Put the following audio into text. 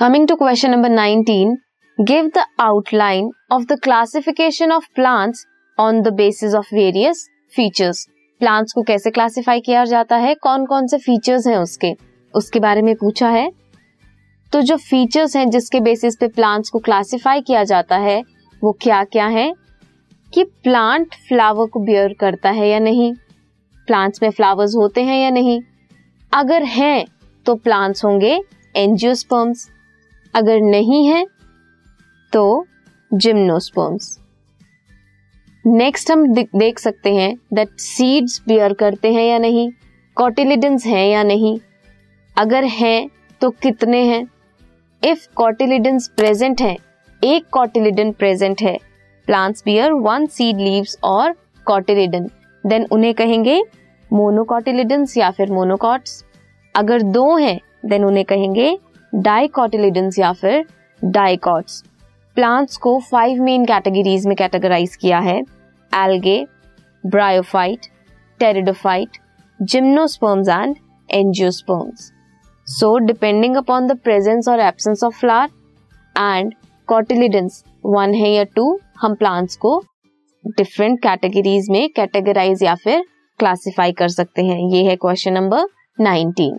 Coming to question number 19, give the outline of the classification of plants on the basis of various features. Plants को कैसे classify किया जाता है? कौन कौन से फीचर्स हैं उसके? उसके बारे में पूछा है। तो जो फीचर्स हैं जिसके बेसिस पे प्लांट्स को क्लासिफाई किया जाता है वो क्या क्या है? कि प्लांट फ्लावर को बियर करता है या नहीं? प्लांट्स में फ्लावर्स होते हैं या नहीं? अगर हैं तो प्लांट्स होंगे एंजियोस्पर्म्स अगर नहीं है तो जिम्नोस्पर्म्स नेक्स्ट हम देख सकते हैं दैट सीड्स बियर करते हैं या नहीं कॉटिलिडेंस हैं या नहीं. अगर हैं तो कितने हैं? इफ़ कॉटिलिडेंस प्रेजेंट है, एक कॉटिलिडन प्रेजेंट है. Plants bear one seed leaves और कॉटिलिडन देन उन्हें कहेंगे मोनोकॉटिलिडन्स या फिर मोनोकॉट्स अगर दो हैं देन उन्हें कहेंगे डाइकॉटिलिडन्स या फिर डाइकॉट्स प्लांट्स को फाइव मेन कैटेगरीज में कैटेगराइज किया है. Algae bryophyte pteridophyte gymnosperms and angiosperms so depending upon the presence और absence of flower and cotyledons one है या टू हम प्लांट्स को डिफरेंट कैटेगरीज में कैटेगराइज या फिर क्लासिफाई कर सकते हैं. ये है question number nineteen